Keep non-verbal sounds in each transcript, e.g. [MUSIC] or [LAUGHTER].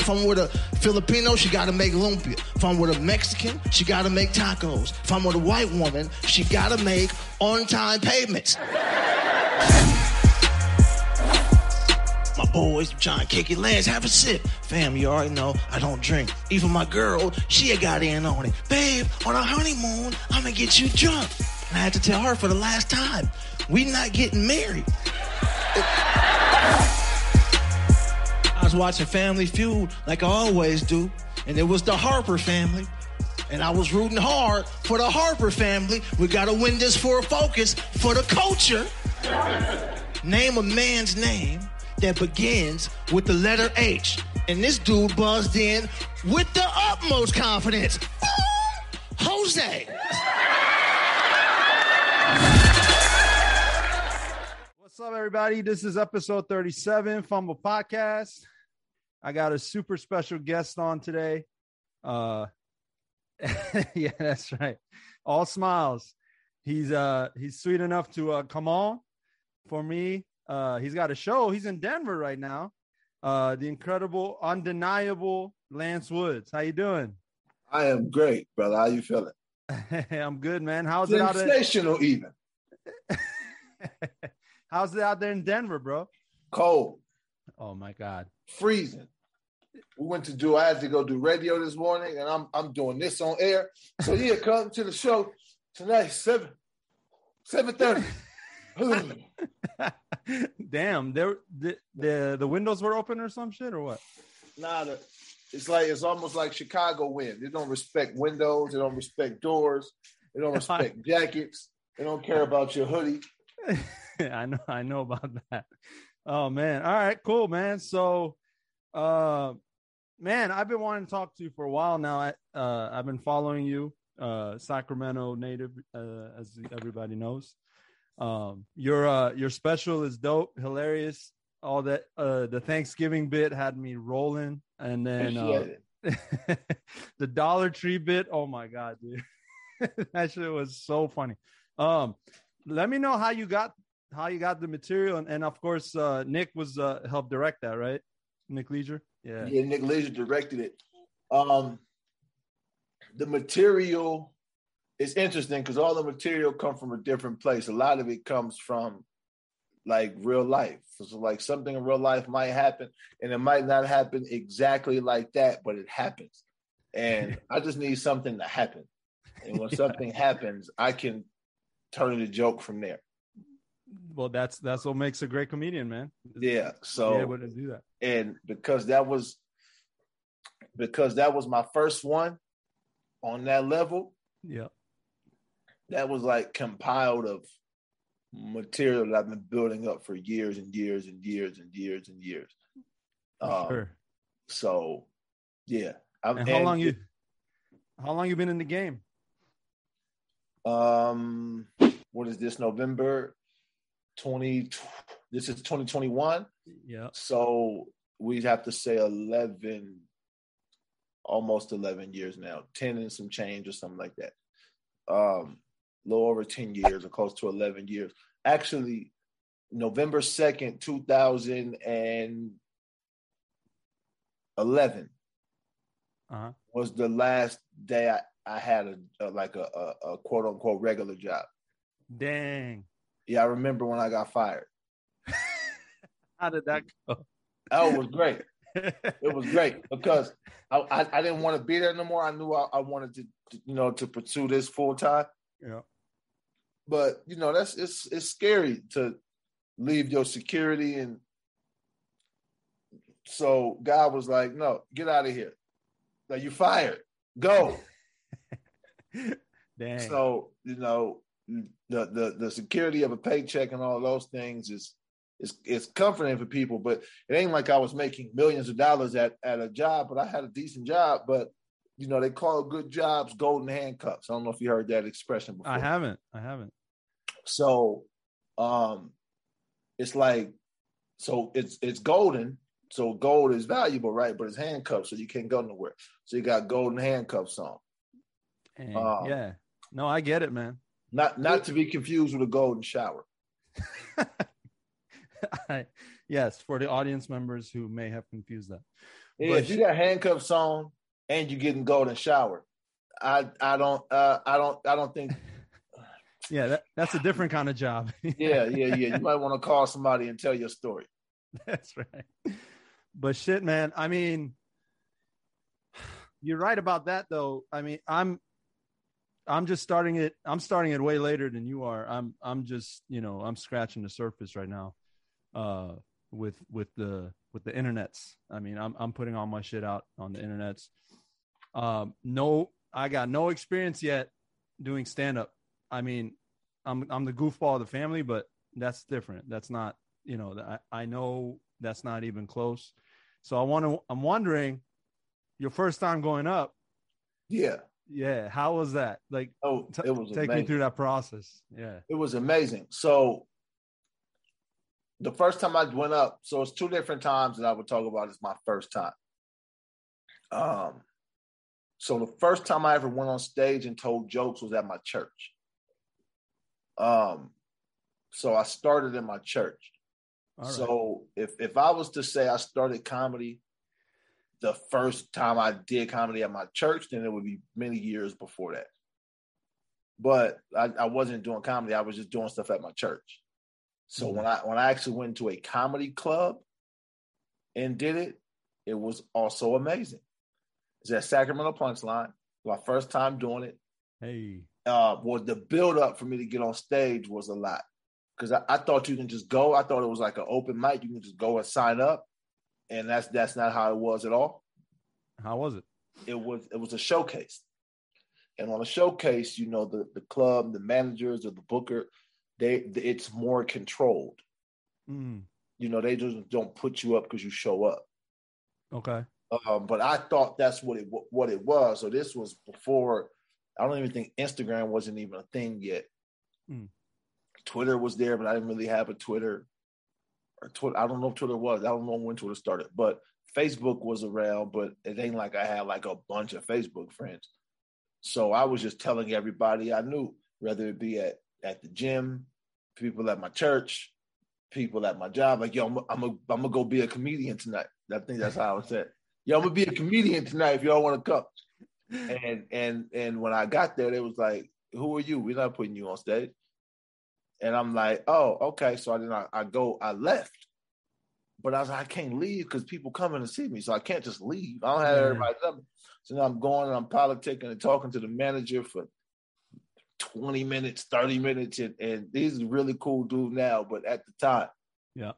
If I'm with a Filipino, she gotta make lumpia. If I'm with a Mexican, she gotta make tacos. If I'm with a white woman, she gotta make on-time payments. My boys trying to kick your legs, have a sip. Fam, you already know I don't drink. Even my girl, she got in on it. Babe, on our honeymoon, I'm gonna get you drunk. And I had to tell her for the last time, we not getting married. Was watching Family Feud like I always do, and it was the Harper family. And I was rooting hard for the Harper family. We gotta win this for a focus for the culture. Name a man's name that begins with the letter H. And this dude buzzed in with the utmost confidence. [LAUGHS] Jose. What's up, everybody? This is episode 37, pHumble Podcast. I got a super special guest on today. Uh [LAUGHS] yeah, that's right. All smiles. He's uh he's sweet enough to uh come on for me. Uh he's got a show. He's in Denver right now. Uh the incredible, undeniable Lance Woods. How you doing? I am great, brother. How you feeling? [LAUGHS] I'm good, man. How's it out there? Sensational, even [LAUGHS] How's it out there in Denver, bro? cold, Oh my god. freezing. We went to do. I had to go do radio this morning, and I'm I'm doing this on air. So yeah, [LAUGHS] come to the show tonight seven seven thirty. [LAUGHS] Damn, there the, the the windows were open or some shit or what? nah, the, it's like it's almost like Chicago wind. They don't respect windows. They don't respect doors. They don't [LAUGHS] respect jackets. They don't care about your hoodie. I know, I know about that. Oh man. All right, cool, man. So uh man, I've been wanting to talk to you for a while now. I uh I've been following you, uh Sacramento native, uh as everybody knows. Um your uh your special is dope, hilarious. All that uh the Thanksgiving bit had me rolling and then uh [LAUGHS] the Dollar Tree bit. Oh my god, dude, [LAUGHS] that shit was so funny. Um, let me know how you got how you got the material, and, and of course, uh, Nick was uh, helped direct that, right? Nick Leisure, yeah. Yeah, Nick Leisure directed it. Um, the material is interesting because all the material come from a different place. A lot of it comes from like real life. So like something in real life might happen, and it might not happen exactly like that, but it happens. And [LAUGHS] I just need something to happen. And when Yeah. something happens, I can turn the joke from there. Well, that's that's what makes a great comedian, man. Yeah. So able to do that. and because that was because that was my first one on that level Yeah, that was like compiled of material that I've been building up for years and years and years and years and years. Um, sure. So, yeah. I'm, And how long you how long you been in the game? Um, what is this? November twenty. This is twenty twenty one. Yeah, So we'd have to say eleven, almost eleven years now. Ten and some change or something like that. Um, a little over ten years, or close to eleven years. Actually, November second, two thousand and eleven uh-huh. was the last day I, I had a, a like a, a, a quote unquote regular job. Dang, Yeah, I remember when I got fired. [LAUGHS] how did that go? Oh, it was great. It was great [LAUGHS] because I, I, I didn't want to be there no more. I knew I, I wanted to, to, you know, to pursue this full time. yeah, But you know, that's it's it's scary to leave your security and so God was like, No, get out of here. Like you fired. Go. [LAUGHS] dang. So, you know, the the the security of a paycheck and all those things is is is comforting for people, but it ain't like I was making millions of dollars at at a job, but I had a decent job, but you know, they call good jobs golden handcuffs. I don't know if you heard that expression before. I haven't. I haven't. So um it's like so it's it's golden. So gold is valuable, right? But it's handcuffs, so you can't go nowhere. So you got golden handcuffs on. Um, yeah. No, I get it, man. Not not to be confused with a golden shower. [LAUGHS] I, yes, for the audience members who may have confused that. Yeah, if you got handcuffs on and you're getting golden shower, I I don't uh, I don't I don't think. [LAUGHS] yeah, that, that's a different kind of job. [LAUGHS] yeah, yeah, yeah. You might want to call somebody and tell your story. That's right. But shit, man. I mean, [SIGHS] you're right about that, though. I mean, I'm I'm just starting it. I'm starting it way later than you are. I'm I'm just you know I'm scratching the surface right now, uh, with with the with the internets. I mean, I'm I'm putting all my shit out on the internets. Um, no, I got no experience yet doing stand up. I mean, I'm I'm the goofball of the family, but that's different. That's not you know I I know that's not even close. So I want to. I'm wondering, your first time going up. Yeah. Yeah. How was that? Like, oh, it was take amazing. me through that process. Yeah. It was amazing. So the first time I went up, so it's two different times that I would talk about as my first time. Um, so the first time I ever went on stage and told jokes was at my church. Um, so I started in my church. Right. So if if I was to say I started comedy the first time I did comedy at my church, then it would be many years before that. But I, I wasn't doing comedy; I was just doing stuff at my church. So mm-hmm. when I when I actually went to a comedy club and did it, it was also amazing. It's at Sacramento Punchline. My first time doing it. Hey. Uh, was the build up for me to get on stage was a lot because I, I, thought you can just go. I thought it was like an open mic. You can just go and sign up, and that's that's not how it was at all. How was it? It was it was a showcase, and on a showcase, you know the the club, the managers, or the booker, they it's more controlled. Mm. You know, they just don't put you up because you show up. Okay. Um, but I thought that's what it what it was. So this was before. I don't even think Instagram wasn't even a thing yet. Mm. Twitter was there, but I didn't really have a Twitter. Twitter, I don't know if Twitter was. I don't know when Twitter started, but Facebook was around. But it ain't like I had like a bunch of Facebook friends. So I was just telling everybody I knew, whether it be at at the gym, people at my church, people at my job. Like, yo, I'm, I'm, a, I'm gonna go be a comedian tonight. I think that's how I said. Yo, I'm gonna be a comedian tonight if y'all want to come. [LAUGHS] And and and when I got there, they was like, "Who are you? We're not putting you on stage." And I'm like, "Oh, okay." So I then I, I go, I left, but I was like, I can't leave because people coming to see me, so I can't just leave. I don't have everybody. So now I'm going and I'm politicking and talking to the manager for 20 minutes, 30 minutes, and, and he's a really cool dude now, but at the time, yeah,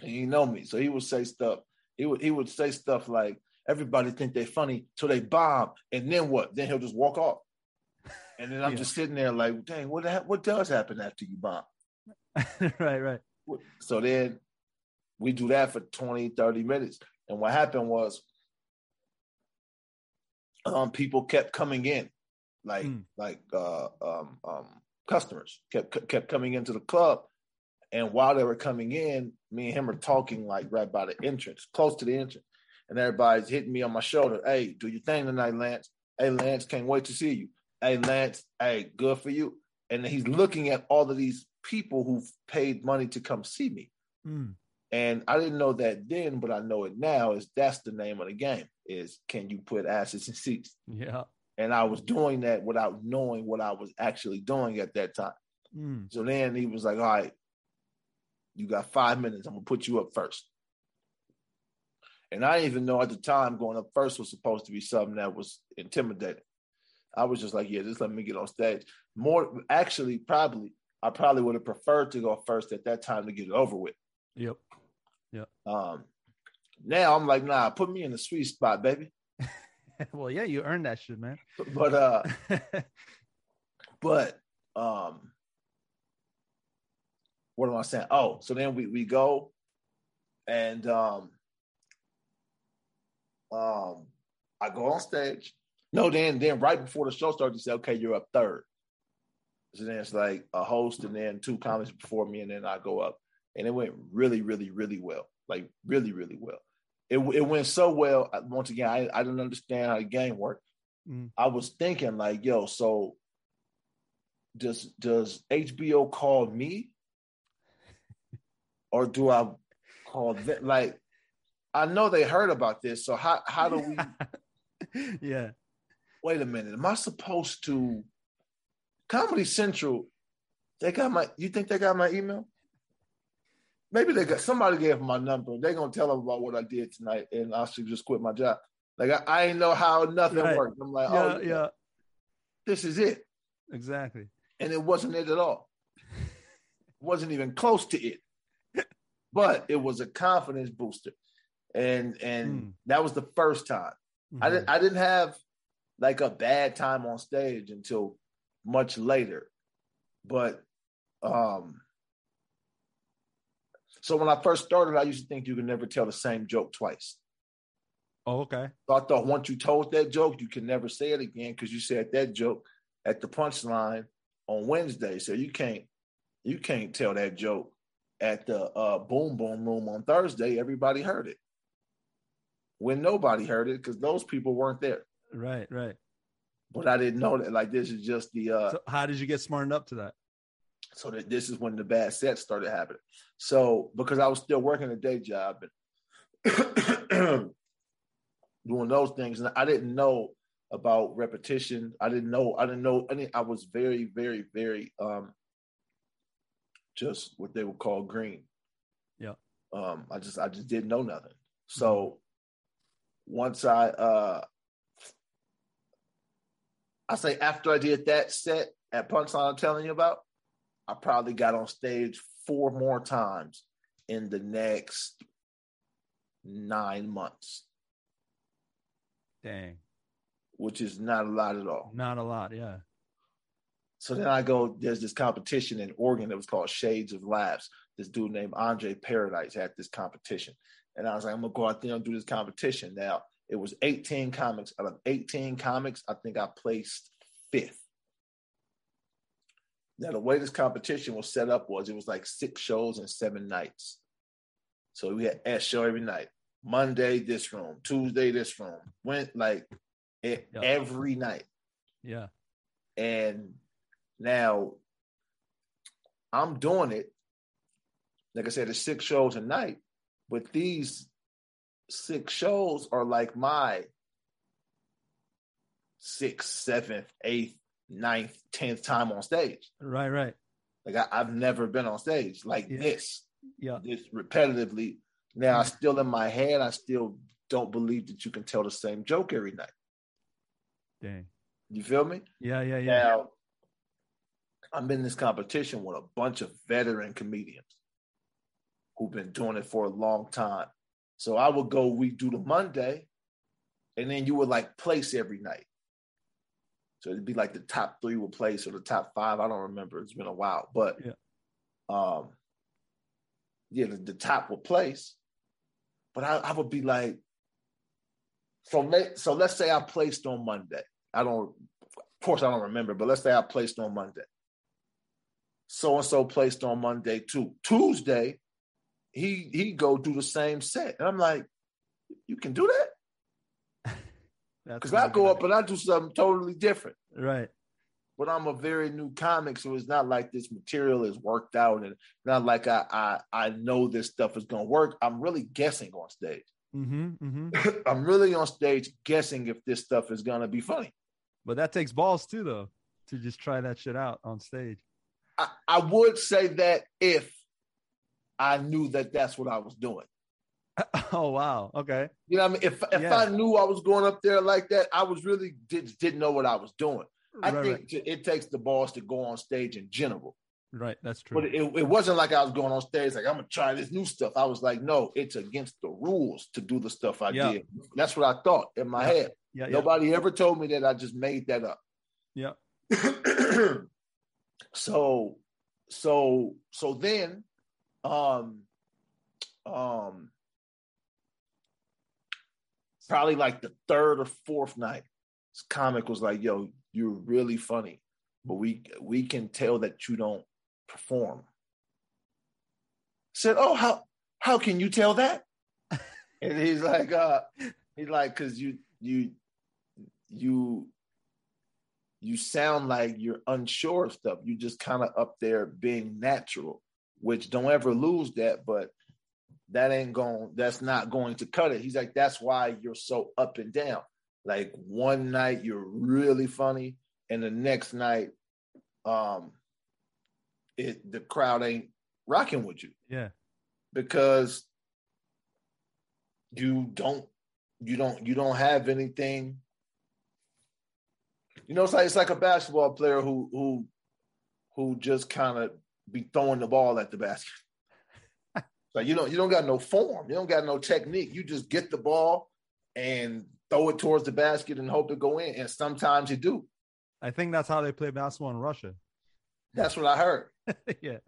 he know me. So he would say stuff. He would he would say stuff like, everybody think they're funny till they bomb, and then what? Then he'll just walk off. And then I'm yeah. just sitting there like, dang, what what does happen after you bomb? [LAUGHS] right, right. So then we do that for 20, 30 minutes. And what happened was um, people kept coming in like mm. like uh, um, um, customers kept kept coming into the club, and while they were coming in, me and him are talking like right by the entrance, close to the entrance, and everybody's hitting me on my shoulder. Hey, do your thing tonight, Lance. Hey, Lance, can't wait to see you. Hey, Lance, hey, good for you. And he's looking at all of these people who've paid money to come see me. Mm. And I didn't know that then, but I know it now. Is that's the name of the game? Is can you put asses in seats? Yeah. And I was doing that without knowing what I was actually doing at that time. Mm. So then he was like, all right, you got five minutes. I'm going to put you up first. And I didn't even know at the time going up first was supposed to be something that was intimidating. I was just like, yeah, just let me get on stage. More actually, probably, I probably would have preferred to go first at that time to get it over with. Yep. Yep. Um, now I'm like, nah, put me in the sweet spot, baby. [LAUGHS] well, yeah, you earned that shit, man. But uh [LAUGHS] but um what am I saying? Oh, so then we we go and um um I go on stage. No, then then right before the show starts, you say, okay, you're up third. So then it's like a host and then two comics before me, and then I go up. And it went really, really, really well. Like really, really well it, it went so well. Once again, I, I didn't understand how the game worked. Mm. I was thinking like, yo, so does does HBO call me, or do I call them? Like, I know they heard about this. So how how do we? [LAUGHS] yeah. Wait a minute. Am I supposed to? Comedy Central, they got my. You think they got my email? Maybe they got somebody gave my number. They're gonna tell them about what I did tonight, and I should just quit my job. Like I, I ain't know how nothing right. worked. I'm like, yeah, oh yeah, yeah, this is it. Exactly. And it wasn't it at all. wasn't even close to it. But it was a confidence booster. And and mm. that was the first time. Mm-hmm. I didn't I didn't have like a bad time on stage until much later. But um so when I first started, I used to think you could never tell the same joke twice. Oh, okay. So I thought once you told that joke, you can never say it again because you said that joke at the punchline on Wednesday. So you can't you can't tell that joke at the uh, boom boom room on Thursday. Everybody heard it. When nobody heard it because those people weren't there. Right, right. But I didn't know that. Like this is just the. uh so How did you get smartened up to that? So that this is when the bad sets started happening. So because I was still working a day job and [CLEARS THROAT] doing those things, and I didn't know about repetition. I didn't know. I didn't know. I, I was very, very, very um just what they would call green. Yeah. Um, I just I just didn't know nothing. So once I uh I say after I did that set at Punchline I'm telling you about, I probably got on stage four more times in the next nine months. Dang. Which is not a lot at all. Not a lot, yeah. So then I go, there's this competition in Oregon that was called Shades of Laughs. This dude named Andre Paradise had this competition. And I was like, I'm gonna go out there and do this competition. Now it was 18 comics. Out of 18 comics, I think I placed fifth. Now, the way this competition was set up was it was like six shows and seven nights. So we had a show every night. Monday, this room. Tuesday, this room. Went like it, yeah. every night. Yeah. And now I'm doing it. Like I said, it's six shows a night, but these six shows are like my sixth, seventh, eighth, ninth, tenth time on stage. Right, right. Like I, have never been on stage like yeah. this. Yeah. This repetitively. Now, mm-hmm. still in my head, I still don't believe that you can tell the same joke every night. Dang. You feel me? Yeah, yeah, yeah. Now, I'm in this competition with a bunch of veteran comedians who've been doing it for a long time. So I would go, we do the Monday, and then you would like place every night. So it'd be like the top three would place or the top five. I don't remember. It's been a while, but yeah, um, yeah, the, the top would place. But I, I would be like, so so let's say I placed on Monday. I don't, of course, I don't remember, but let's say I placed on Monday. So and so placed on Monday too. Tuesday, he he go do the same set, and I'm like, you can do that [LAUGHS] because I go up and I do something totally different. Right. But I'm a very new comic, so it's not like this material is worked out, and not like I I, I know this stuff is gonna work. I'm really guessing on stage. Mm-hmm, mm-hmm. [LAUGHS] I'm really on stage guessing if this stuff is gonna be funny. But that takes balls too, though, to just try that shit out on stage. I, I would say that if I knew that that's what I was doing. [LAUGHS] Oh wow. Okay. You know what I mean? If if yeah. I knew I was going up there like that, I was really did, didn't know what I was doing. I right, think right. it takes the balls to go on stage in general. Right, that's true. But it, it wasn't like I was going on stage like I'm gonna try this new stuff. I was like, no, it's against the rules to do the stuff I yeah. did. That's what I thought in my yeah. head. Yeah, Nobody ever told me that I just made that up. Yeah. [CLEARS THROAT] so so so then um um probably like the third or fourth night this comic was like yo you're really funny but we we can tell that you don't perform. Said oh how how can you tell that? [LAUGHS] And he's like uh he's like because you you you you sound like you're unsure of stuff. you're just kind of up there being natural, which don't ever lose that. But that ain't going that's not going to cut it. He's like, that's why you're so up and down. Like one night you're really funny, and the next night, um, it the crowd ain't rocking with you. Yeah. Because you don't you don't you don't have anything. You know, it's like it's like a basketball player who who who just kind of be throwing the ball at the basket. [LAUGHS] like you don't you don't got no form, you don't got no technique. You just get the ball and throw it towards the basket and hope it go in. And sometimes you do. I think that's how they play basketball in Russia. That's what I heard. [LAUGHS] yeah.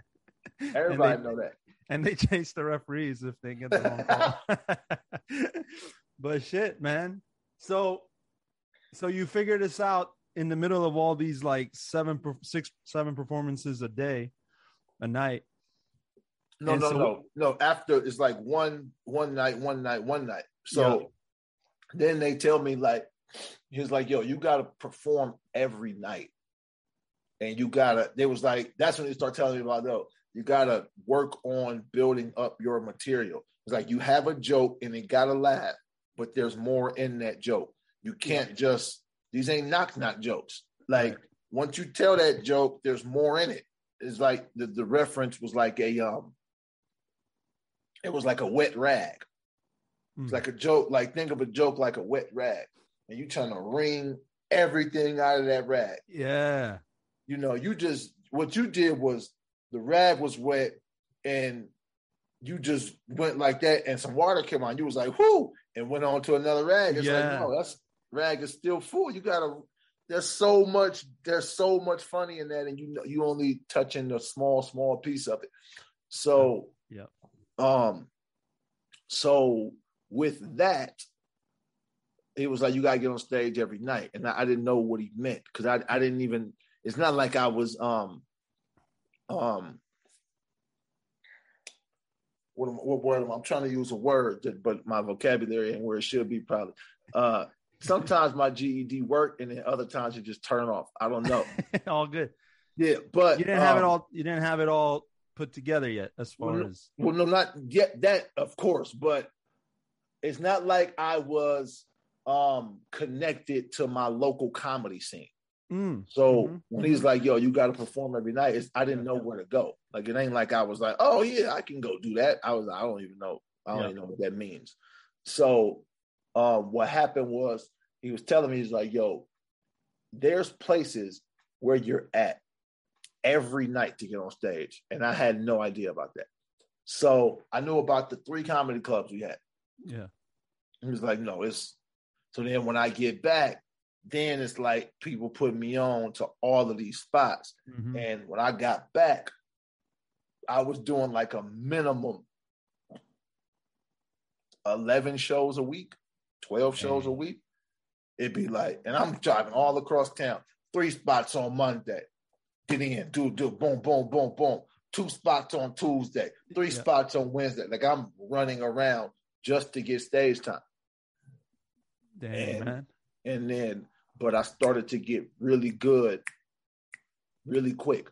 Everybody they, know that. And they chase the referees if they get the wrong [LAUGHS] call. but shit, man. So so you figure this out in the middle of all these like seven six seven performances a day, a night. No, and no, so, no, no. After it's like one one night, one night, one night. So yeah. then they tell me like he's like, yo, you gotta perform every night. And you gotta, they was like, that's when they start telling me about though, you gotta work on building up your material. It's like you have a joke and it gotta laugh, but there's more in that joke. You can't just these ain't knock knock jokes. Like once you tell that joke, there's more in it. It's like the, the reference was like a um it was like a wet rag. It's hmm. like a joke, like think of a joke like a wet rag. And you trying to wring everything out of that rag. Yeah. You know, you just what you did was the rag was wet and you just went like that and some water came on. You was like, whoo, and went on to another rag. It's yeah. like, no, that's rag is still full. You gotta there's so much, there's so much funny in that, and you know you only touching a small, small piece of it. So yeah. Um so with that, it was like you gotta get on stage every night. And I, I didn't know what he meant because I, I didn't even it's not like I was um um what, what word am I? I'm trying to use a word that, but my vocabulary and where it should be probably. Uh, sometimes my GED work, and then other times it just turn off. I don't know. [LAUGHS] all good. Yeah, but you didn't um, have it um, all. You didn't have it all put together yet, as far well, as. Well, no, not yet. That of course, but it's not like I was um connected to my local comedy scene. Mm. So mm-hmm. when he's like, "Yo, you got to perform every night," I didn't know where to go. Like it ain't like I was like, "Oh yeah, I can go do that." I was, I don't even know. I don't yeah. even know what that means. So um, what happened was he was telling me he's like, "Yo, there's places where you're at every night to get on stage," and I had no idea about that. So I knew about the three comedy clubs we had. Yeah, he was like, "No, it's." So then when I get back, then it's like people put me on to all of these spots. Mm-hmm. And when I got back, I was doing like a minimum 11 shows a week, 12 shows a week. It'd be like, and I'm driving all across town, three spots on Monday. Get in, do, do, boom, boom, boom, boom. Two spots on Tuesday, three yeah. spots on Wednesday. Like I'm running around just to get stage time. Damn, and, man. And then but I started to get really good really quick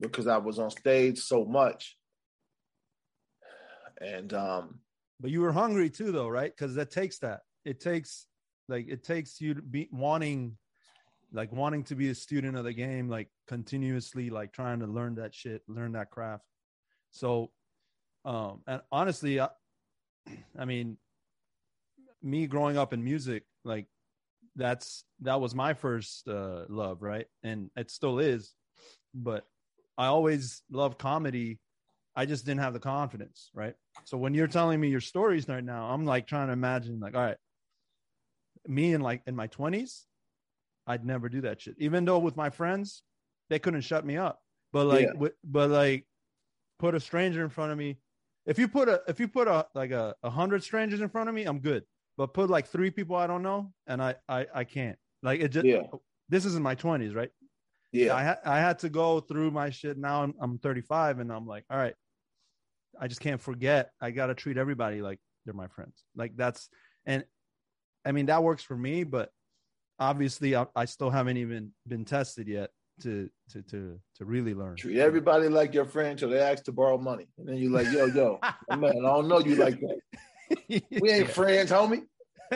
because I was on stage so much. And um but you were hungry too though, right? Cuz that takes that. It takes like it takes you to be wanting like wanting to be a student of the game like continuously like trying to learn that shit, learn that craft. So um and honestly I, I mean me growing up in music like that's that was my first uh, love, right? And it still is. But I always loved comedy. I just didn't have the confidence, right? So when you're telling me your stories right now, I'm like trying to imagine, like, all right, me in like in my 20s, I'd never do that shit. Even though with my friends, they couldn't shut me up. But like, yeah. w- but like, put a stranger in front of me. If you put a if you put a like a, a hundred strangers in front of me, I'm good but put like three people I don't know, and I I, I can't. Like it just. Yeah. This is in my twenties, right? Yeah. I ha- I had to go through my shit. Now I'm I'm 35, and I'm like, all right, I just can't forget. I gotta treat everybody like they're my friends. Like that's and I mean that works for me, but obviously I, I still haven't even been tested yet to to to to really learn. Treat everybody like your friend till they ask to borrow money, and then you're like, "Yo, yo, [LAUGHS] man, I don't know you like that. [LAUGHS] We ain't friends, homie." [LAUGHS]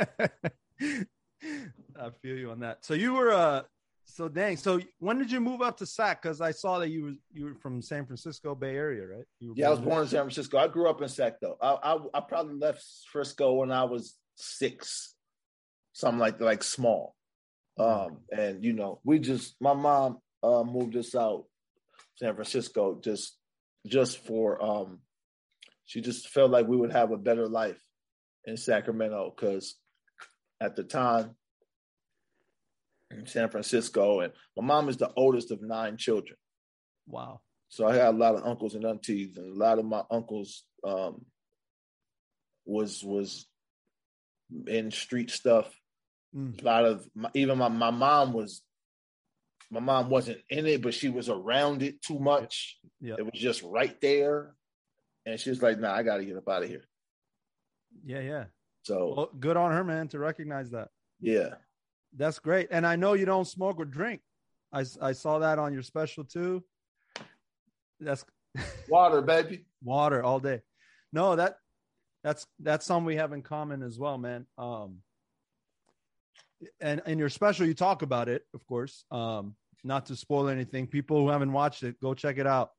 I feel you on that. So you were uh so dang. So when did you move up to Sac? Because I saw that you were you were from San Francisco Bay Area, right? yeah, I was born in San Francisco. I grew up in Sac though. I, I I probably left Frisco when I was six, something like like small. Um, and you know, we just my mom uh moved us out San Francisco just just for um she just felt like we would have a better life in Sacramento because at the time in San Francisco, and my mom is the oldest of nine children. Wow. So I had a lot of uncles and aunties, and a lot of my uncles um, was was in street stuff. Mm. A lot of my, even my my mom was my mom wasn't in it, but she was around it too much. Yeah. It was just right there. And she was like, nah, I gotta get up out of here. Yeah, yeah. So well, good on her, man, to recognize that. Yeah. That's great. And I know you don't smoke or drink. I, I saw that on your special too. That's [LAUGHS] water, baby. water all day. No, that that's that's something we have in common as well, man. Um and in your special you talk about it, of course. Um not to spoil anything. People who haven't watched it, go check it out.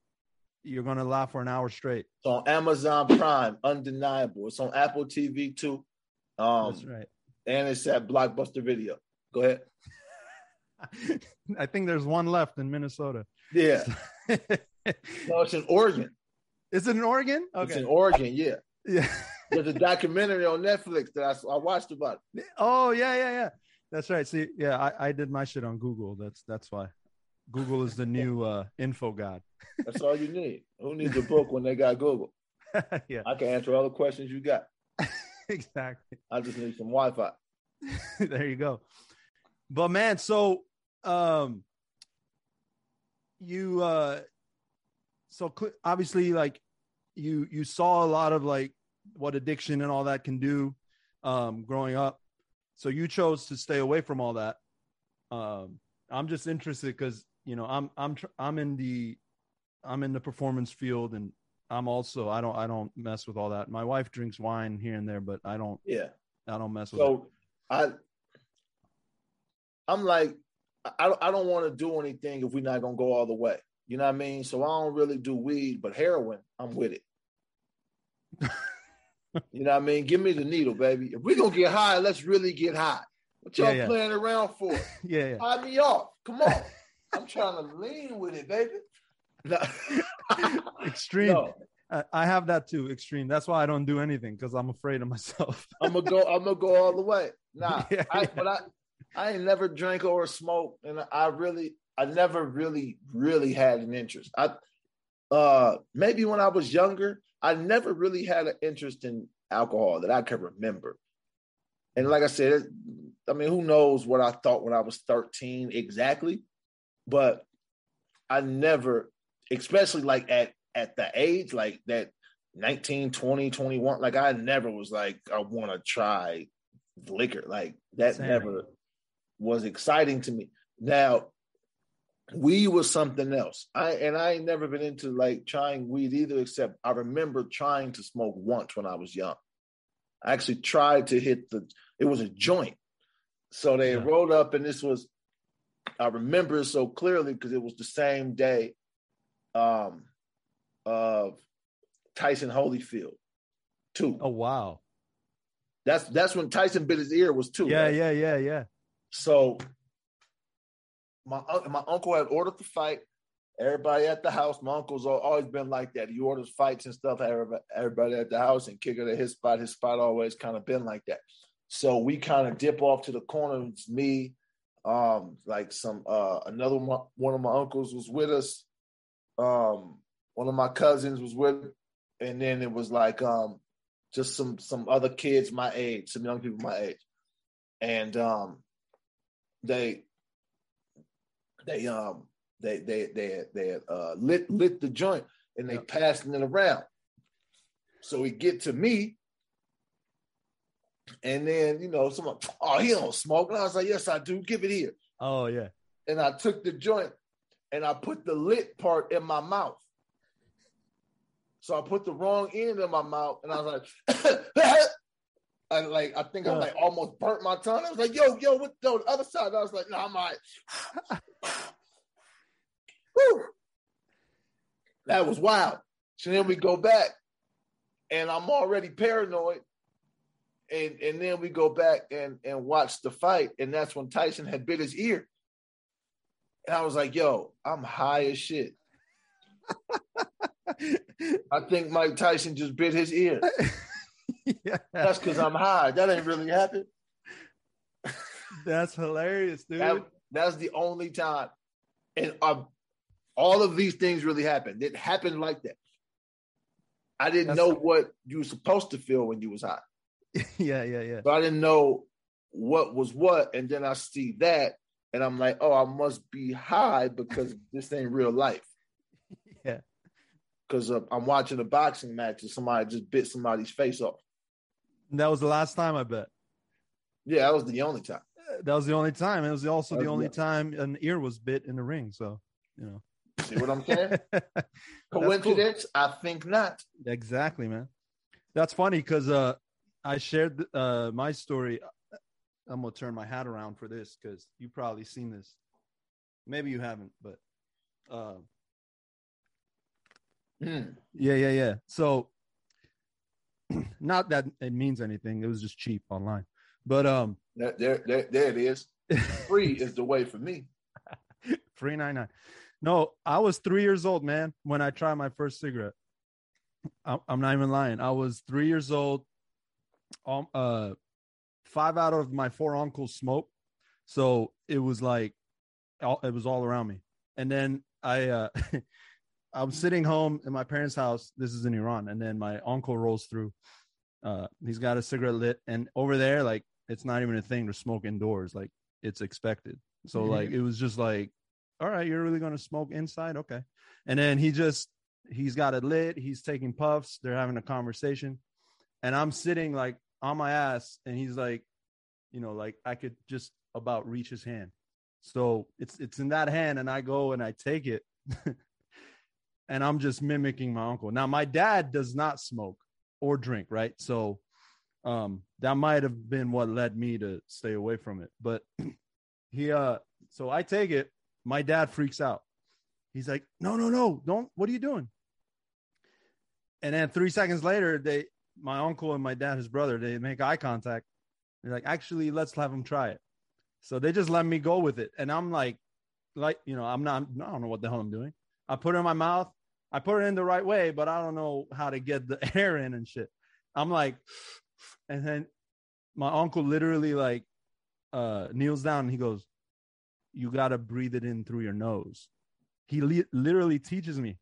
You're gonna laugh for an hour straight. It's on Amazon Prime, undeniable. It's on Apple TV too. Um, That's right. And it's at Blockbuster Video. Go ahead. [LAUGHS] I think there's one left in Minnesota. Yeah. [LAUGHS] no, it's in Oregon. Is it in Oregon? Okay. It's in Oregon, yeah. [LAUGHS] Yeah. There's a documentary on Netflix that I, I watched about. It. Oh yeah, yeah, yeah. That's right. See, yeah, I, I did my shit on Google. That's that's why. Google is the new uh, info god. [LAUGHS] That's all you need. Who needs a book when they got Google? [LAUGHS] yeah. I can answer all the questions you got. [LAUGHS] exactly. I just need some Wi-Fi. there you go. But man, so um you uh so cl- obviously like you you saw a lot of like what addiction and all that can do um growing up. So you chose to stay away from all that. Um I'm just interested cuz you know, I'm I'm tr- I'm in the I'm in the performance field and I'm also I don't I don't mess with all that. My wife drinks wine here and there, but I don't yeah. I don't mess with so, it. I I'm like, I, I don't want to do anything if we're not gonna go all the way. You know what I mean? So I don't really do weed, but heroin, I'm with it. [LAUGHS] you know what I mean? Give me the needle, baby. If we're gonna get high, let's really get high. What y'all Yeah, yeah. playing around for? [LAUGHS] yeah, yeah. High me off. Come on. I'm trying to lean with it, baby. No. [LAUGHS] Extreme. No. I- have that too. Extreme. That's why I don't do anything because I'm afraid of myself. [LAUGHS] I'm gonna go. I'm gonna go all the way. Nah, Yeah, I, but I, I ain't never drank or smoked, and I really, I never really, really had an interest. I, uh, maybe when I was younger, I never really had an interest in alcohol that I can remember. And like I said, I mean, who knows what I thought when I was 13 exactly, but I never, especially like at at the age like that 19 20 21 like i never was like i want to try liquor like that Same. never was exciting to me now weed was something else i and i ain't never been into like trying weed either except i remember trying to smoke once when i was young i actually tried to hit the it was a joint so they Yeah. rolled up and this was i remember it so clearly because it was the same day um of tyson holyfield too oh wow. that's that's when Tyson bit his ear was two. Yeah, right? yeah, yeah, yeah. So my my uncle had ordered the fight. Everybody at the house. My uncle's always been like that. He orders fights and stuff. Everybody, everybody at the house and kick it at his spot. His spot always kind of been like that. So we kind of dip off to the corner. It's me, um, like some uh another one, one of my uncles was with us. Um, one of my cousins was with, and then it was like um just some some other kids my age, some young people my age, and um they they um they they they they uh lit lit the joint and they passing it around. So we get to me, and then you know someone, oh he don't smoke, and I was like, yes I do, give it here. Oh yeah. And I took the joint, and I put the lit part in my mouth. So I put the wrong end in my mouth, and I was like, [LAUGHS] I like I think I like almost burnt my tongue. I was like, yo, yo, what the other side? I was like, no, nah, I'm all right. [LAUGHS] that was wild. So then we go back, and I'm already paranoid. And and then we go back and and watch the fight, and that's when Tyson had bit his ear. And I was like, yo, I'm high as shit. [LAUGHS] I think Mike Tyson just bit his ear. [LAUGHS] yeah. [LAUGHS] That's because I'm high. That ain't really happened. [LAUGHS] That's hilarious, dude. That, that's the only time. And um, all of these things really happened. It happened like that. I didn't that's know what you were supposed to feel when you was high. [LAUGHS] yeah, yeah, yeah. So I didn't know what was what. And then I see that and I'm like, oh, I must be high because this ain't real life. Yeah. Because uh, I'm watching a boxing match and somebody just bit somebody's face off. That was the last time, I bet. Yeah, that was the only time. That was the only time. It was also the only time an ear was bit in the ring. So, you know. See what I'm saying? [LAUGHS] Coincidence? Cool. I think not. Exactly, man. That's funny because uh, I shared uh, my story. I'm gonna turn my hat around for this because you probably seen this. Maybe you haven't, but uh, mm. yeah, yeah, yeah. So, [CLEARS THROAT] not that it means anything. It was just cheap online, but um, there, there, there, there it is. [LAUGHS] Free is the way for me. [LAUGHS] Free nine nine. No, I was three years old, man, when I tried my first cigarette. I'm not even lying. I was three years old. Um, uh, five out of my four uncles smoked, so it was like it was all around me. And then I uh [LAUGHS] I'm sitting home in my parents' house. This is in Iran, and then my uncle rolls through. Uh, he's got a cigarette lit, and over there, like it's not even a thing to smoke indoors. Like it's expected. So mm-hmm. like it was just like, all right, you're really gonna smoke inside, okay? And then he just he's got it lit. He's taking puffs. They're having a conversation, and I'm sitting like on my ass and he's like you know like i could just about reach his hand so it's it's in that hand and i go and i take it [LAUGHS] and i'm just mimicking my uncle now my dad does not smoke or drink right so um that might have been what led me to stay away from it but [CLEARS THROAT] he uh so i take it my dad freaks out he's like no no no don't what are you doing and then three seconds later they my uncle and my dad, his brother, they make eye contact. They're like, actually, let's have him try it. So they just let me go with it. And I'm like, like, you know, I'm not, I don't know what the hell I'm doing. I put it in my mouth. I put it in the right way, but I don't know how to get the [LAUGHS] air in and shit. I'm like, [SNIFFS] and then my uncle literally like uh kneels down and he goes, you got to breathe it in through your nose. He li- literally teaches me.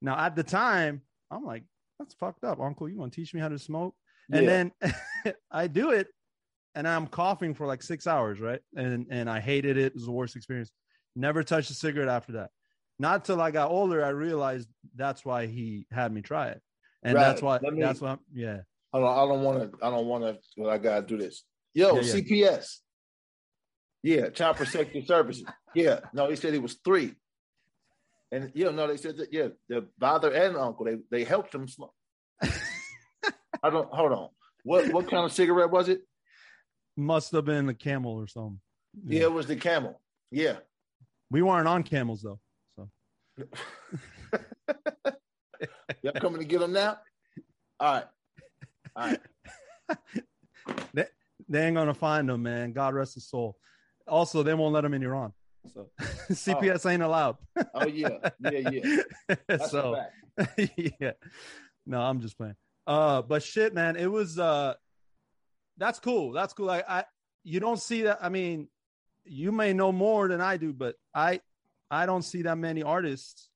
Now at the time, I'm like, that's fucked up, Uncle. You want to teach me how to smoke? And yeah. then [LAUGHS] I do it, and I'm coughing for like six hours, right? And and I hated it. It was the worst experience. Never touched a cigarette after that. Not till I got older, I realized that's why he had me try it, and right. that's why. Me, that's why. I'm, yeah. I don't. I don't want to. I don't want to. Well, I gotta do this. Yo, yeah, yeah. CPS. Yeah, Child Protective Services. Yeah. No, he said he was three. And you know, no, they said that yeah, the father and uncle they they helped him smoke. [LAUGHS] I don't hold on. What what kind of cigarette was it? Must have been the camel or something. Yeah, yeah it was the camel. Yeah. We weren't on camels though. Y'all coming to get them now? All right. All right. [LAUGHS] they, they ain't gonna find them, man. God rest his soul. Also, they won't let them in Iran. So CPS [LAUGHS] oh. ain't allowed. oh yeah, yeah, yeah. [LAUGHS] That's so yeah. No, I'm just playing. Uh, but shit, man, it was uh, that's cool. That's cool. I, I, you don't see that. I mean, you may know more than I do, but I, I don't see that many artists.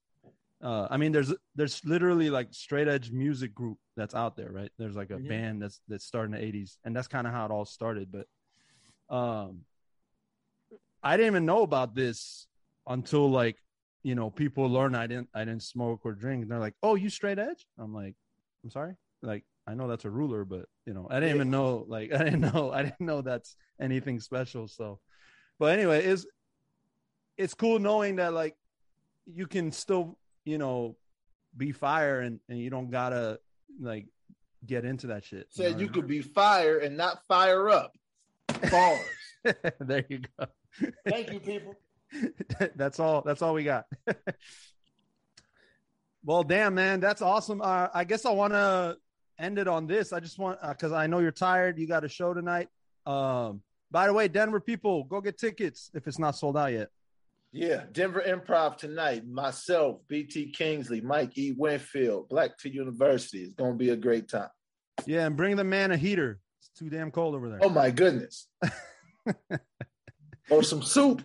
Uh, I mean, there's there's literally like straight edge music group that's out there, right? There's like a band that's that's starting in the '80s, and that's kind of how it all started. But, um, I didn't even know about this until like you know people learn I didn't I didn't smoke or drink. And they're like, "Oh, you straight edge?" I'm like, "I'm sorry." Like I know that's a ruler, but you know I didn't even know like [LAUGHS] I didn't know I didn't know that's anything special. So, but anyway, is it's cool knowing that like you can still, you know, be fire and, and you don't gotta like get into that shit. Said know you could be fire and not fire up. Bars. [LAUGHS] There you go. Thank you, people. [LAUGHS] that's all. That's all we got. [LAUGHS] well, damn, man, that's awesome. Uh, I guess I want to end it on this. I just want because I know you're tired. You got a show tonight. Um, by the way, Denver people, go get tickets if it's not sold out yet. Yeah, Denver Improv tonight. Myself, BT Kingsley, Mike E. Winfield, Black T University. It's gonna be a great time. Yeah, and bring the man a heater. It's too damn cold over there. Oh my goodness. [LAUGHS] or some soup.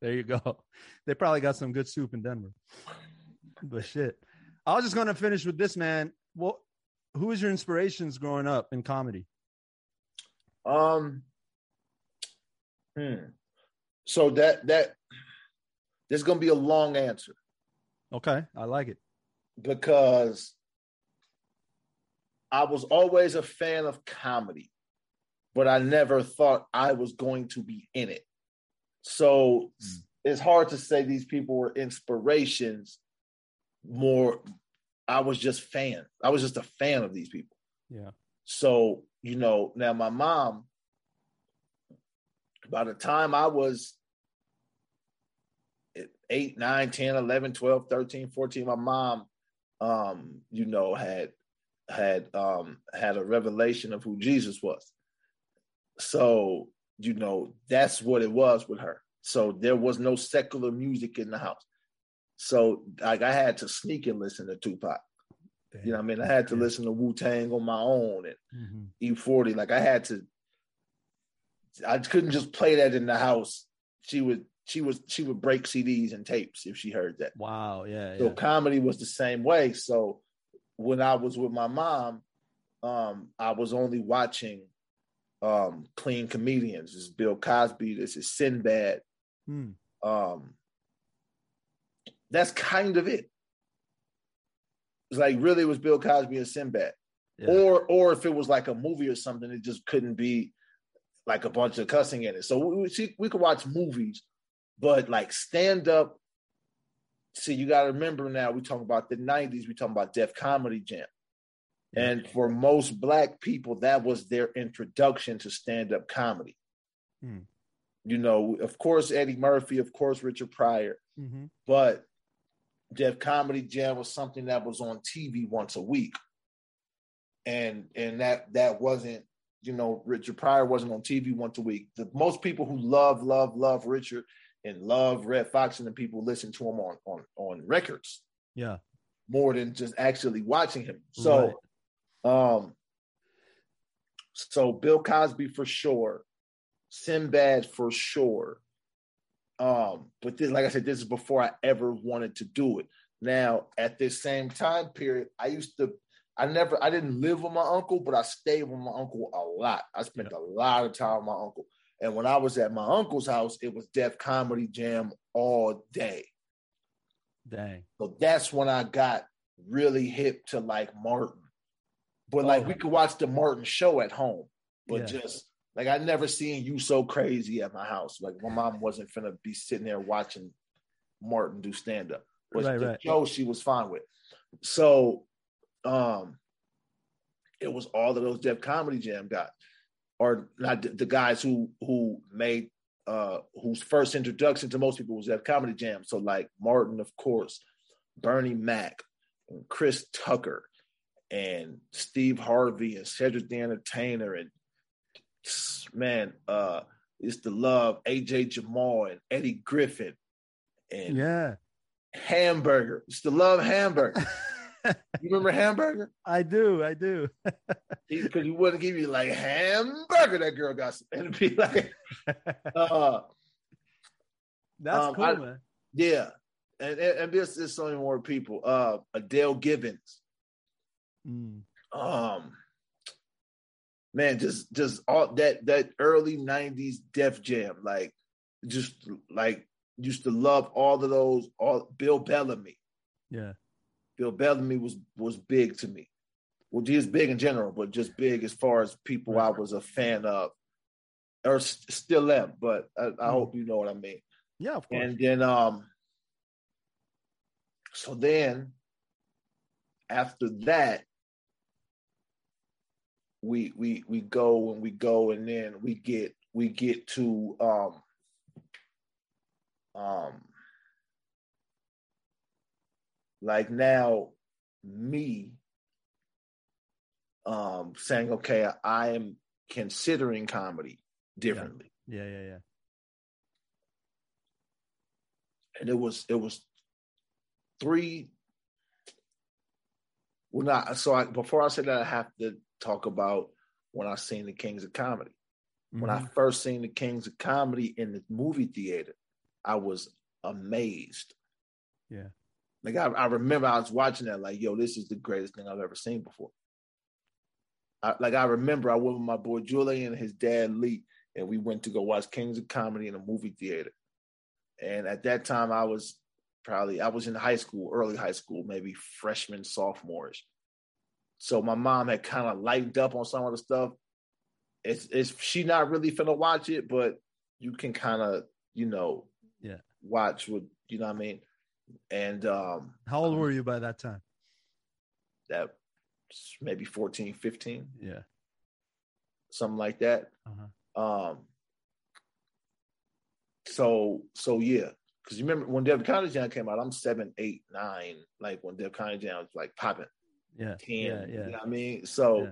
There you go. They probably got some good soup in Denver. But shit. I was just gonna finish with this, man. Well, who was your inspirations growing up in comedy? Um hmm. So that that there's gonna be a long answer Okay, I like it. because I was always a fan of comedy, but I never thought I was going to be in it. So Mm. it's hard to say these people were inspirations. More, I was just fan. I was just a fan of these people. Yeah. So, you know, now my mom, by the time I was 8, 9, 10, 11, 12, 13, 14, my mom, um, you know, had had um had a revelation of who Jesus was. So, you know, that's what it was with her. So there was no secular music in the house. So like I had to sneak and listen to Tupac. You know what I mean? I had to Yeah. listen to Wu Tang on my own and Mhm. E40. Like I had to, I couldn't just play that in the house. She would, she was, she would break CDs and tapes if she heard that. Wow. Yeah. So yeah. comedy was the same way. So when I was with my mom, um, I was only watching um clean comedians. This is Bill Cosby, this is Sinbad. Hmm. Um that's kind of it. It's like really it was Bill Cosby and Sinbad Yeah. or or if it was like a movie or something, it just couldn't be like a bunch of cussing in it. So we we, see, we could watch movies, but like stand up. See, you got to remember now. We talking about the '90s. We talking about Def Comedy Jam, and for most Black people, that was their introduction to stand up comedy. Hmm. You know, of course, Eddie Murphy, of course, Richard Pryor, Mhm. but Def Comedy Jam was something that was on TV once a week, and and that that wasn't you know Richard Pryor wasn't on TV once a week. The most people who love love love Richard and love Redd Foxx and the people listen to him on on on records Yeah. more than just actually watching him. So, um, so Bill Cosby for sure, Sinbad for sure. Um, but this, like I said, this is before I ever wanted to do it. Now, at this same time period, I used to, I never, I didn't live with my uncle, but I stayed with my uncle a lot. I spent a lot of time with my uncle. And when I was at my uncle's house, it was Def Comedy Jam all day. Dang. So that's when I got really hip to like Martin. But like Oh. we could watch the Martin show at home, but Yeah. just like I never seen you so crazy at my house. Like my mom wasn't finna be sitting there watching Martin do stand up. But Right, the right. show she was fine with. So um it was all of those Def Comedy Jam guys, or not the, the guys who who made uh whose first introduction to most people was Def Comedy Jam. So like Martin, of course, Bernie Mac, and Chris Tucker, and Steve Harvey, and Cedric the Entertainer, and man, uh, it's the love AJ Jamal and Eddie Griffin, and Yeah. Hamburger. It's the love Hamburger. [LAUGHS] [LAUGHS] you remember Hamburger? I do. I do. Because he wouldn't give you like hamburger. That girl got some, and it'd be like, [LAUGHS] uh, That's Um, cool, I- man. yeah. And and, and there's, there's so many more people. Uh, Adele Givens. Mm. um man just just all that that early 90s def jam like just like used to love all of those all bill bellamy Yeah. Bill bellamy was was big to me. Well he big in general but just big as far as people i was a fan of or s- still am but i, I hope you know what i mean. Yeah, of course. and then um so then after that, we we we go and we go and then we get we get to um um like now me um saying okay i am considering comedy differently Yeah, yeah, yeah. and it was it was three well not so I, before i say that i have to talk about when i seen the kings of comedy when i Mhm. first seen the kings of comedy in the movie theater i was amazed Yeah. Like I, I remember i was watching that like yo this is the greatest thing i've ever seen before. I, like i remember i went with my boy julian and his dad lee and we went to go watch kings of comedy in a movie theater. And at that time i was probably i was in high school early high school maybe freshman sophomores so my mom had kind of lightened up on some of the stuff. It's it's she not really finna watch it but you can kind of you know Yeah. watch what you know what i mean and um How old were you by that time? that maybe 14 15 Yeah. something like that Uh-huh. um so so yeah because you remember when Def Comedy Jam came out, I'm seven, eight, nine, like when Def Comedy Jam was like popping Yeah. 10. Yeah. You know what I mean? So Yeah.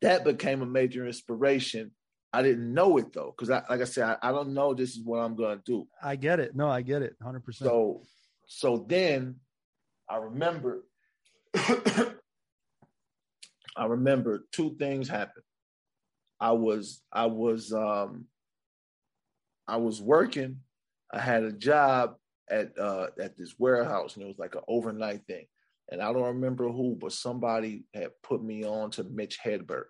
that became a major inspiration. I didn't know it though, because I like I said, I, I don't know this is what I'm gonna do. I get it. No, I get it. 100%. So so then I remember [COUGHS] I remember two things happened. I was I was um I was working. I had a job at uh at this warehouse and it was like an overnight thing. And I don't remember who, but somebody had put me on to Mitch Hedberg.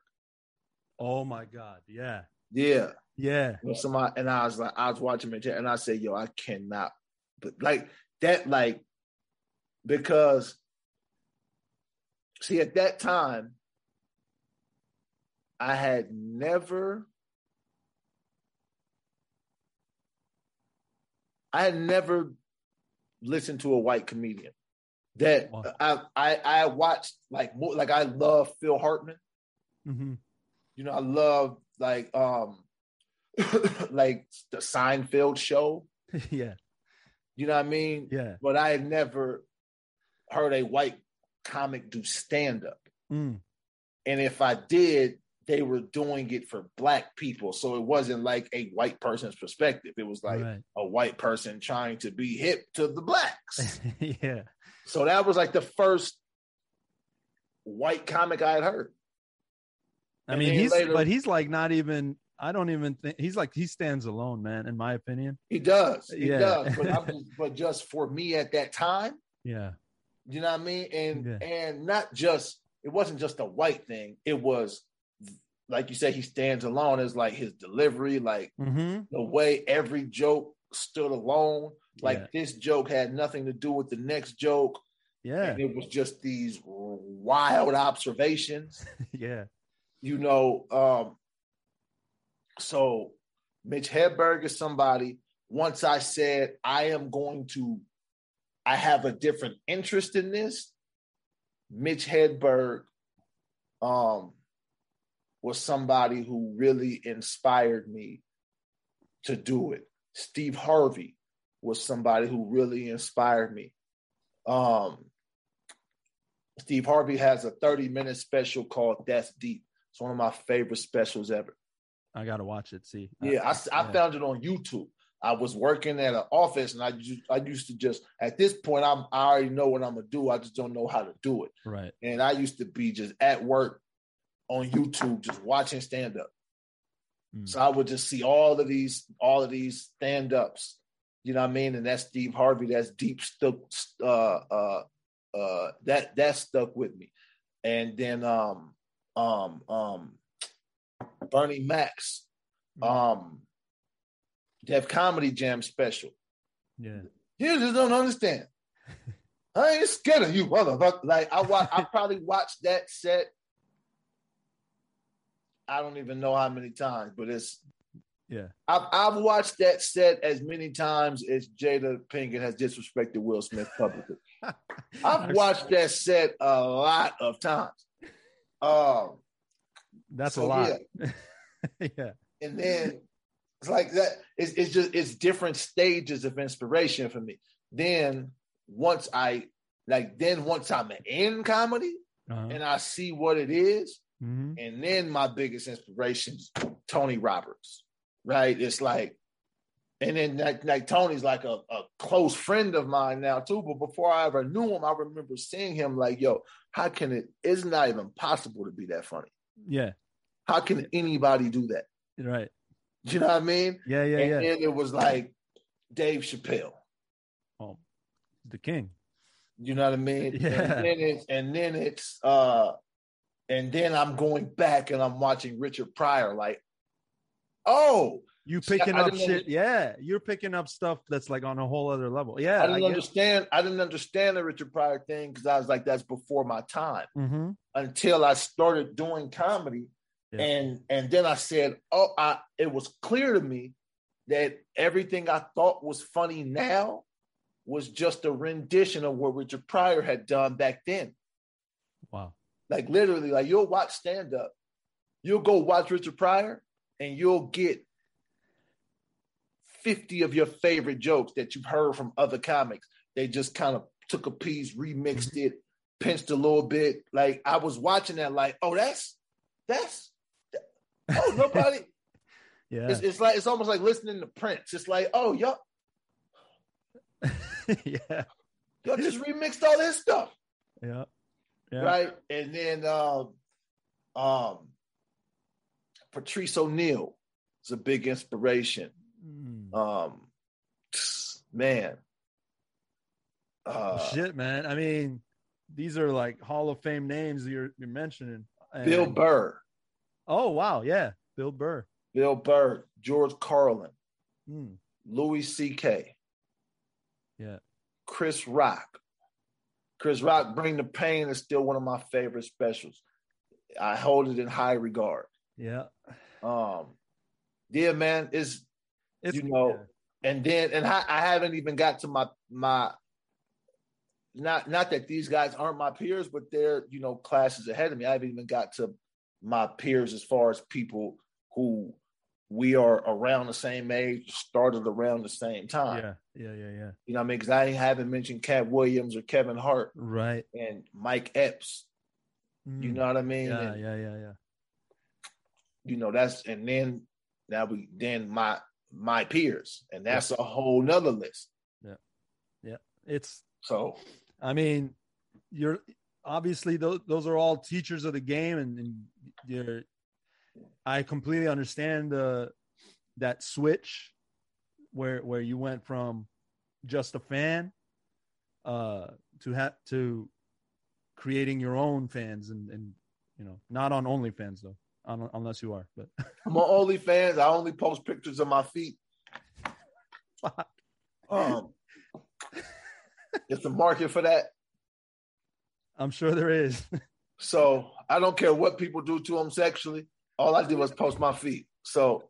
oh my God. Yeah. Yeah. Yeah. When somebody and I was like, I was watching and I said, yo, I cannot but like that, like because see at that time I had never I had never listened to a white comedian that Wow. I, I I watched like more like I love Phil Hartman. Mm-hmm. You know, I love like um [COUGHS] like the Seinfeld show. [LAUGHS] yeah. You know what I mean? Yeah. But I had never heard a white comic do stand up. Mm. And if I did, they were doing it for black people. So it wasn't like a white person's perspective. It was like right. a white person trying to be hip to the blacks. [LAUGHS] yeah. so that was like the first white comic I had heard. I mean, he's later- but he's like not even. I don't even think he's like he stands alone, man. In my opinion. He does. He Yeah. does. But, I'm [LAUGHS] just, but just for me at that time, Yeah. you know what I mean? And Yeah. and not just it wasn't just a white thing. It was like you said, he stands alone. It's like his delivery, like Mm-hmm. the way every joke stood alone. Like Yeah. this joke had nothing to do with the next joke. Yeah. And it was just these wild observations, [LAUGHS] yeah. You know. Um, so Mitch Hedberg is somebody. Once I said I am going to, I have a different interest in this. Mitch Hedberg um, was somebody who really inspired me to do it. Steve Harvey was somebody who really inspired me. Um, Steve Harvey has a 30 minute special called That's Deep. It's one of my favorite specials ever. I gotta watch it. See. Yeah, I, I yeah. found it on YouTube. I was working at an office, and I used, I used to just at this point I'm I already know what I'm gonna do. I just don't know how to do it. Right. And I used to be just at work on YouTube, just watching stand up. Mm. So I would just see all of these all of these stand ups. You know what I mean? And that's Steve Harvey. That's deep stuck. Uh, uh, uh, that that stuck with me. And then um, um, um, Bernie Mac's, Mm. um, Def Comedy Jam special. Yeah. You just don't understand. [LAUGHS] I ain't scared of you, motherfucker. Like I watch, I probably watched that set. I don't even know how many times, but it's Yeah. I've I've watched that set as many times as Jada Pinkett has disrespected Will Smith publicly. [LAUGHS] I've watched that set a lot of times. Um, That's so, a lot. yeah. [LAUGHS] Yeah. and then it's like that. It's, it's just it's different stages of inspiration for me. Then once I like, then once I'm in comedy Uh-huh. and I see what it is, Mhm. and then my biggest inspiration is Tony Roberts, right? It's like, and then like, like Tony's like a, a close friend of mine now too. But before I ever knew him, I remember seeing him like, yo, how can it? It's not even possible to be that funny. Yeah. How can anybody do that? Right. You know what I mean? Yeah. Yeah. and Yeah. then it was like Dave Chappelle. Oh, the king. You know what I mean? [LAUGHS] Yeah. And then it's and then it's uh and then I'm going back and I'm watching Richard Pryor like, oh, You picking up shit. under- Yeah. You're picking up stuff that's like on a whole other level. Yeah. I didn't understand. I didn't understand the Richard Pryor thing because I was like, that's before my time. Mm-hmm. Until I started doing comedy, Yeah. and and then I said, oh, I it was clear to me that everything I thought was funny now was just a rendition of what Richard Pryor had done back then. Wow. Like literally, like you'll watch stand up, you'll go watch Richard Pryor, and you'll get 50 of your favorite jokes that you've heard from other comics. They just kind of took a piece, remixed it, pinched a little bit. Like I was watching that, like, oh, that's that's oh [LAUGHS] nobody. Yeah. it's, it's like it's almost like listening to Prince. It's like, oh, y'all, [LAUGHS] yeah. y'all just remixed all this stuff. Yeah. Yeah. right? And then um, um, Patrice O'Neal is a big inspiration. Mm. Um, man, uh, Shit, man. I mean, these are like Hall of Fame names you're you're mentioning. Bill Burr, Oh wow, yeah, Bill Burr. Bill Burr, George Carlin, Mm. Louis C.K., Yeah. Chris Rock. Chris Rock, Bring the Pain is still one of my favorite specials. I hold it in high regard. Yeah. Um, yeah, man, is It's You know, yeah. and then and I, I haven't even got to my my not not that these guys aren't my peers, but they're you know classes ahead of me. I haven't even got to my peers as far as people who we are around the same age, started around the same time. yeah, yeah, yeah, yeah. You know what I mean? Because I haven't mentioned Katt Williams or Kevin Hart Right. and Mike Epps. You Mm. know what I mean? Yeah, And, yeah, yeah, yeah. You know, that's and then now we then my my peers, and that's a whole nother list. Yeah, yeah. It's So I mean, you're obviously those those are all teachers of the game, and, and you're. I completely understand the that switch where where you went from just a fan uh to have to creating your own fans and and you know not on OnlyFans though unless you are but [LAUGHS] I'm on OnlyFans. I only post pictures of my feet. Um, it's a market for that. I'm sure there is So I don't care what people do to them sexually. All I did was post my feet. So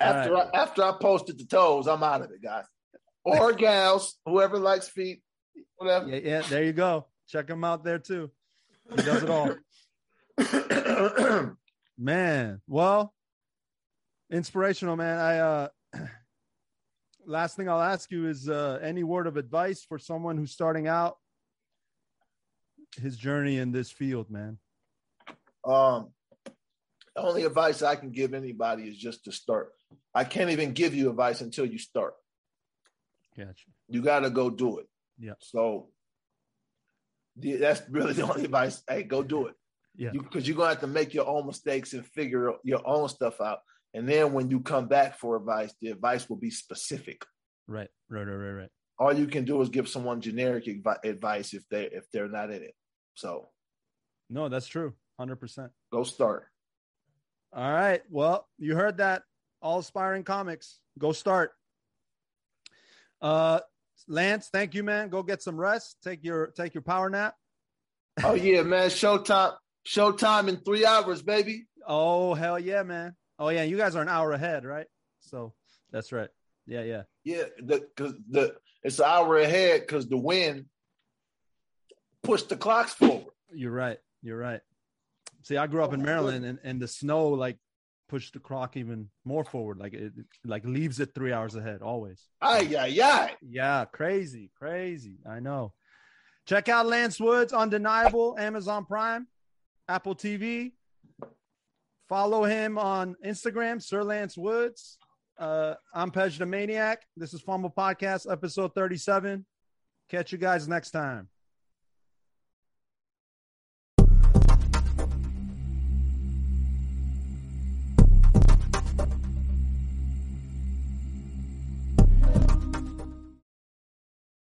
after I, after I posted the toes, I'm out of it, guys. Or [LAUGHS] gals, whoever likes feet, whatever. yeah yeah there you go check him out there too he does it all [LAUGHS] [COUGHS] man well inspirational man i uh [CLEARS THROAT] last thing i'll ask you is uh any word of advice for someone who's starting out his journey in this field man um, the only advice I can give anybody is just to start. I can't even give you advice until you start. gotcha You got to go do it. Yeah. So the, that's really [LAUGHS] the only advice. Hey, go do it. Yeah. Because you, are gonna have to make your own mistakes and figure your own stuff out. And then when you come back for advice, the advice will be specific. right right right right right. All you can do is give someone generic advice if they if they're not in it. So. No that's true. 100% go start. all right. Well you heard that. All aspiring comics. Go start. Uh lance thank you man. Go get some rest. Take your take your power nap. Oh yeah, man! Showtime, showtime in three hours, baby. Oh hell yeah, man! Oh yeah, you guys are an hour ahead, right? So that's right. Yeah, yeah. Yeah, the because the it's an hour ahead because the wind pushed the clocks forward. You're right. You're right. See, I grew up in oh, Maryland, and, and the snow like pushed the clock even more forward. Like it, it like leaves it three hours ahead always. Ay yeah yeah Yeah, crazy, crazy. I know. Check out Lance Woods, Undeniable, Amazon Prime, Apple TV. Follow him on Instagram, Sir Lance Woods. Uh, I'm Pej the Maniac. This is pHumble Podcast, episode 37. Catch you guys next time.